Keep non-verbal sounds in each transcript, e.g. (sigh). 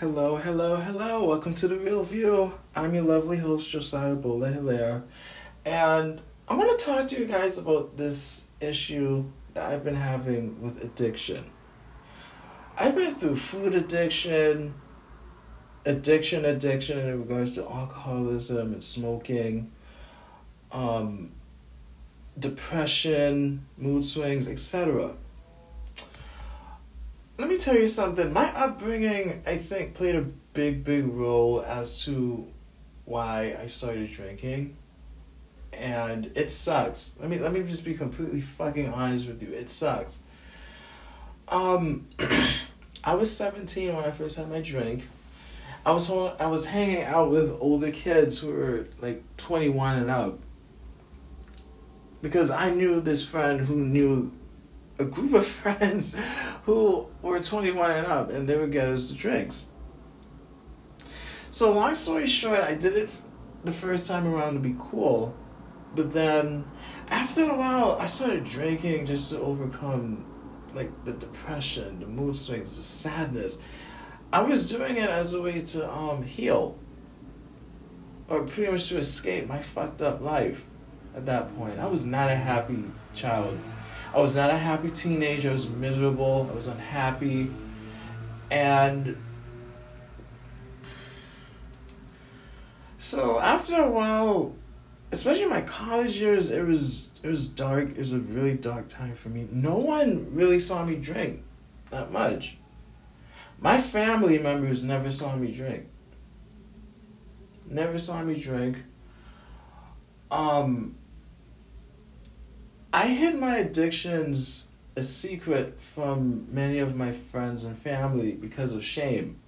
Hello, hello, hello. Welcome to The Real View. I'm your lovely host, Josiah Bola Hilaire. And I want to talk to you guys about this issue that I've been having with addiction. I've been through food addiction, addiction, addiction in regards to alcoholism and smoking, um, depression, mood swings, etc let me tell you something. My upbringing, I think, played a big, big role as to why I started drinking. And it sucks. Let me let me just be completely fucking honest with you. It sucks. Um, (clears throat) I was seventeen when I first had my drink. I was I was hanging out with older kids who were like twenty one and up. Because I knew this friend who knew a group of (laughs) friends who were 21 and up, and they would get us the drinks. So, long story short, I did it the first time around to be cool, but then after a while, I started drinking just to overcome like the depression, the mood swings, the sadness. I was doing it as a way to um heal or pretty much to escape my fucked up life at that point. I was not a happy child. I was not a happy teenager. I was miserable. I was unhappy. And so after a while, especially my college years, it was it was dark. It was a really dark time for me. No one really saw me drink that much. My family members never saw me drink. Never saw me drink. Um I hid my addictions a secret from many of my friends and family because of shame.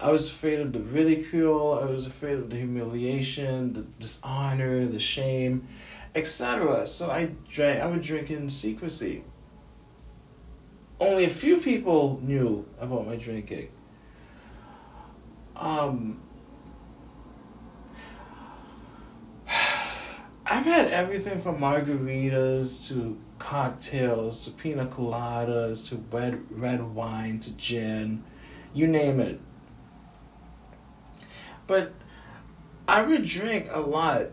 I was afraid of the ridicule, I was afraid of the humiliation, the dishonor, the shame, etc. So I drank I would drink in secrecy. Only a few people knew about my drinking. Um I've had everything from margaritas to cocktails to pina coladas to red red wine to gin, you name it. But I would drink a lot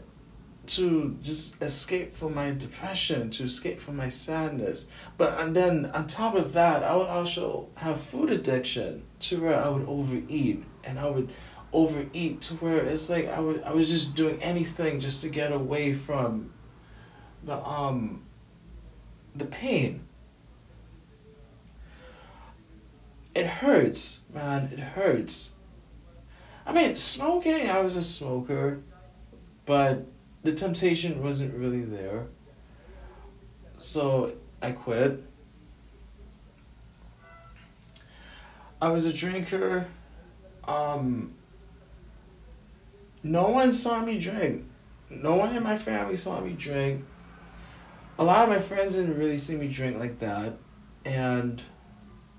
to just escape from my depression, to escape from my sadness. But and then on top of that, I would also have food addiction to where I would overeat and I would overeat to where it's like I would I was just doing anything just to get away from the um the pain. It hurts, man. It hurts. I mean, smoking, I was a smoker, but the temptation wasn't really there. So I quit. I was a drinker. Um, no one saw me drink. No one in my family saw me drink. A lot of my friends didn't really see me drink like that. And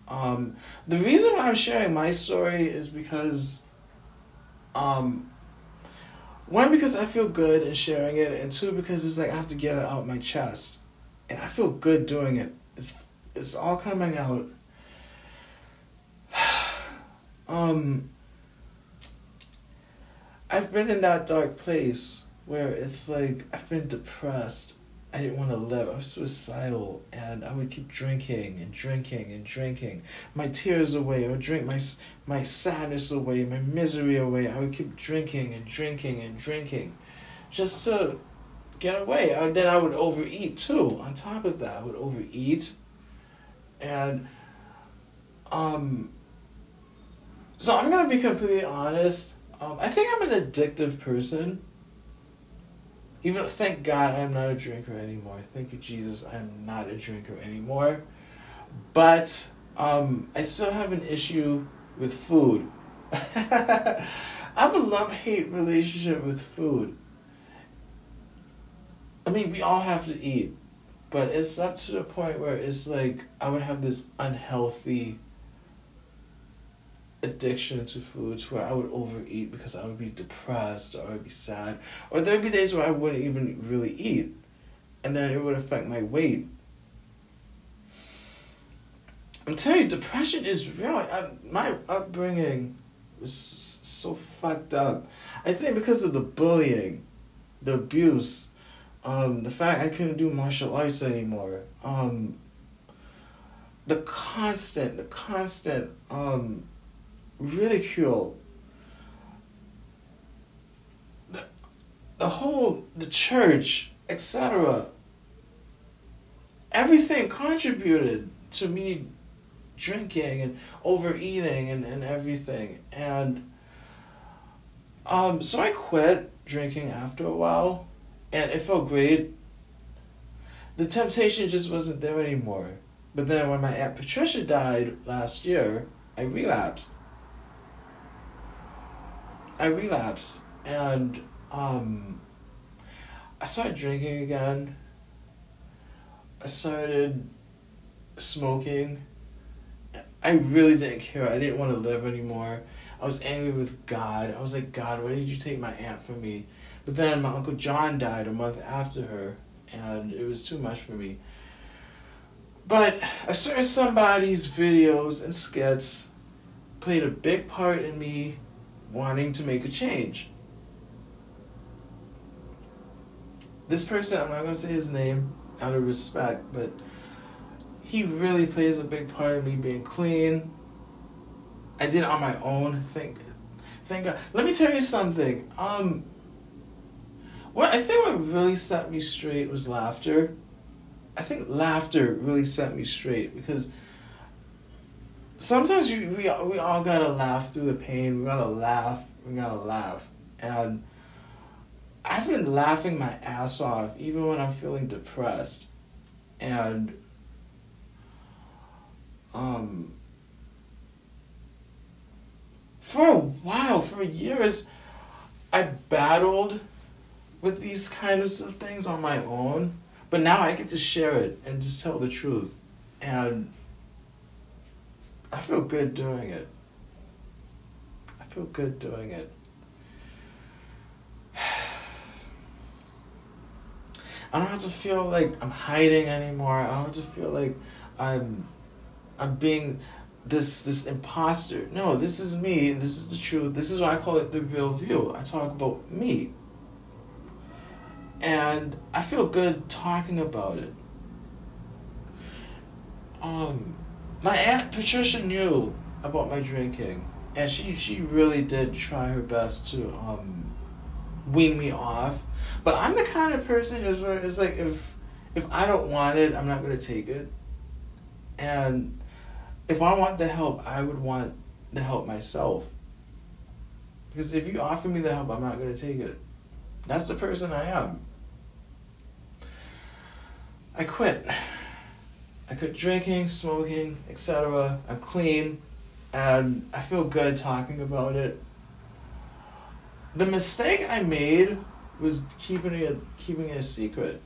um, the reason why I'm sharing my story is because, um, one, because I feel good in sharing it, and two, because it's like I have to get it out of my chest. And I feel good doing it. It's, it's all coming out. (sighs) um, I've been in that dark place where it's like I've been depressed. I didn't want to live. I was suicidal, and I would keep drinking and drinking and drinking my tears away. I would drink my my sadness away, my misery away. I would keep drinking and drinking and drinking, just to get away. And then I would overeat too. On top of that, I would overeat, and um. So I'm gonna be completely honest. Um, I think I'm an addictive person. Even thank God I'm not a drinker anymore. Thank you, Jesus, I'm not a drinker anymore. But um, I still have an issue with food. (laughs) I have a love hate relationship with food. I mean, we all have to eat, but it's up to the point where it's like I would have this unhealthy addiction to foods where I would overeat because I would be depressed or I would be sad. Or there'd be days where I wouldn't even really eat. And then it would affect my weight. I'm telling you, depression is real. I, my upbringing was so fucked up. I think because of the bullying, the abuse, um, the fact I couldn't do martial arts anymore, um, the constant, the constant um, ridicule, the, the whole, the church, etc. Everything contributed to me drinking and overeating and, and everything. And um, so I quit drinking after a while and it felt great. The temptation just wasn't there anymore. But then when my Aunt Patricia died last year, I relapsed. I relapsed and um, I started drinking again. I started smoking. I really didn't care. I didn't want to live anymore. I was angry with God. I was like, God, why did you take my aunt from me? But then my Uncle John died a month after her, and it was too much for me. But a certain somebody's videos and skits played a big part in me wanting to make a change. This person, I'm not going to say his name out of respect, but he really plays a big part in me being clean. I did it on my own. Thank, thank God. Let me tell you something. Um, what I think what really set me straight was laughter. I think laughter really set me straight because sometimes you, we we all gotta laugh through the pain. We gotta laugh. We gotta laugh. And I've been laughing my ass off even when I'm feeling depressed, and um. For a while, for years, I battled with these kinds of things on my own, but now I get to share it and just tell the truth. And I feel good doing it. I feel good doing it. (sighs) I don't have to feel like I'm hiding anymore. I don't have to feel like I'm I'm being this this imposter. No, this is me and this is the truth. This is why I call it the real view. I talk about me. And I feel good talking about it. Um, my aunt Patricia knew about my drinking, and she she really did try her best to um, wean me off. But I'm the kind of person is where it's like if if I don't want it, I'm not gonna take it. And if I want the help, I would want the help myself. Because if you offer me the help, I'm not gonna take it. That's the person I am. I quit. I quit drinking, smoking, etc. I'm clean, and I feel good talking about it. The mistake I made was keeping it keeping it a secret.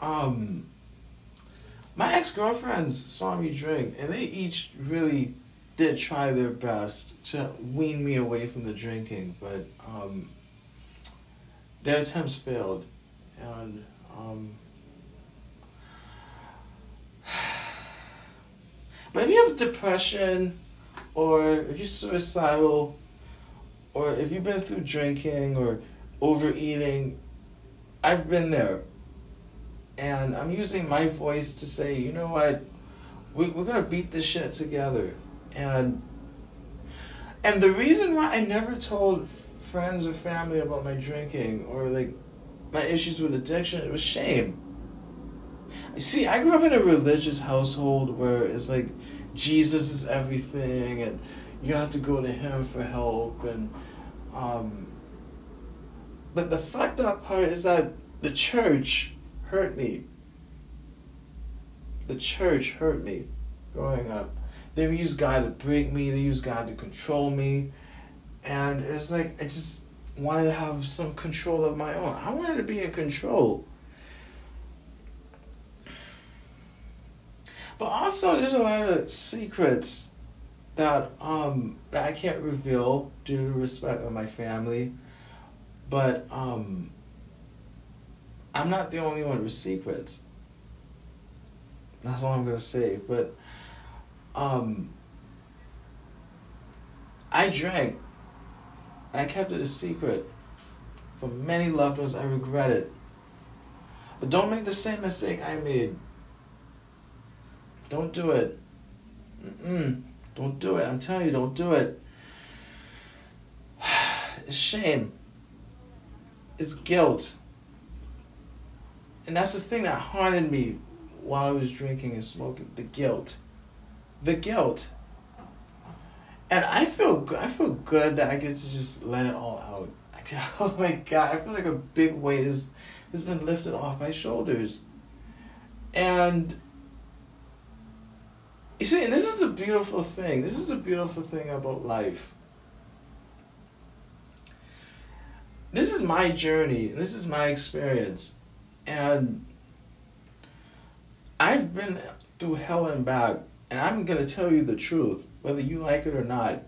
Um, my ex girlfriends saw me drink, and they each really did try their best to wean me away from the drinking, but um, their attempts failed, and um, but if you have depression, or if you're suicidal, or if you've been through drinking or overeating, I've been there. And I'm using my voice to say, you know what, we, we're gonna beat this shit together. And and the reason why I never told friends or family about my drinking or like my issues with addiction, it was shame. See, I grew up in a religious household where it's like Jesus is everything and you have to go to him for help and um but the fucked up part is that the church hurt me. The church hurt me growing up. They use God to break me, they use God to control me. And it's like I just wanted to have some control of my own. I wanted to be in control. But also there's a lot of secrets that um that I can't reveal due to respect of my family. But um I'm not the only one with secrets. That's all I'm gonna say. But um I drank. I kept it a secret. From many loved ones, I regret it. But don't make the same mistake I made. Don't do it. Mm-mm. Don't do it. I'm telling you, don't do it. (sighs) It's shame. It's guilt. And that's the thing that haunted me while I was drinking and smoking. The guilt. The guilt. And I feel good. I feel good that I get to just let it all out. (laughs) oh my god! I feel like a big weight has has been lifted off my shoulders, and you see, this is the beautiful thing. This is the beautiful thing about life. This is my journey. This is my experience, and I've been through hell and back, and I'm gonna tell you the truth whether you like it or not.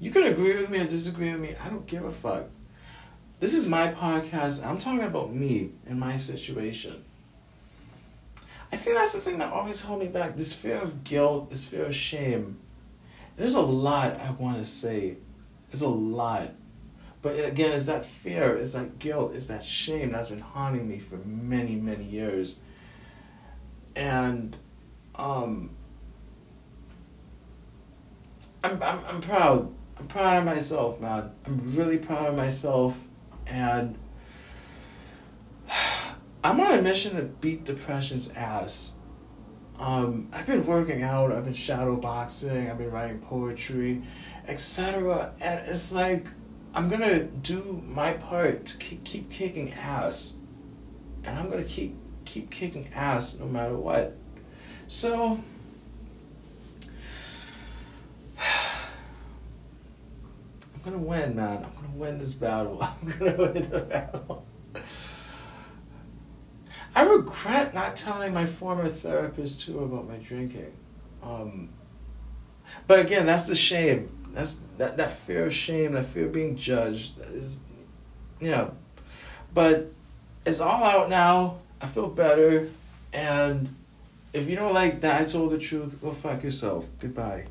You can agree with me or disagree with me. I don't give a fuck. This is my podcast. I'm talking about me and my situation. I think that's the thing that always held me back. This fear of guilt, this fear of shame. There's a lot I want to say. There's a lot. But again, it's that fear, it's that guilt, it's that shame that's been haunting me for many, many years. And um, I'm, I'm, I'm proud. I'm proud of myself, man. I'm really proud of myself. And (sighs) I'm on a mission to beat depression's ass. Um, I've been working out, I've been shadow boxing, I've been writing poetry, etc. And it's like, I'm gonna do my part to keep, keep kicking ass. And I'm gonna keep keep kicking ass no matter what. So I'm gonna win, man. I'm gonna win this battle. (laughs) I'm gonna win the battle. I regret not telling my former therapist too about my drinking. Um, but again, that's the shame. That's that, that fear of shame, that fear of being judged. That is, know. But it's all out now. I feel better. And if you don't like that, I told the truth, go fuck yourself. Goodbye.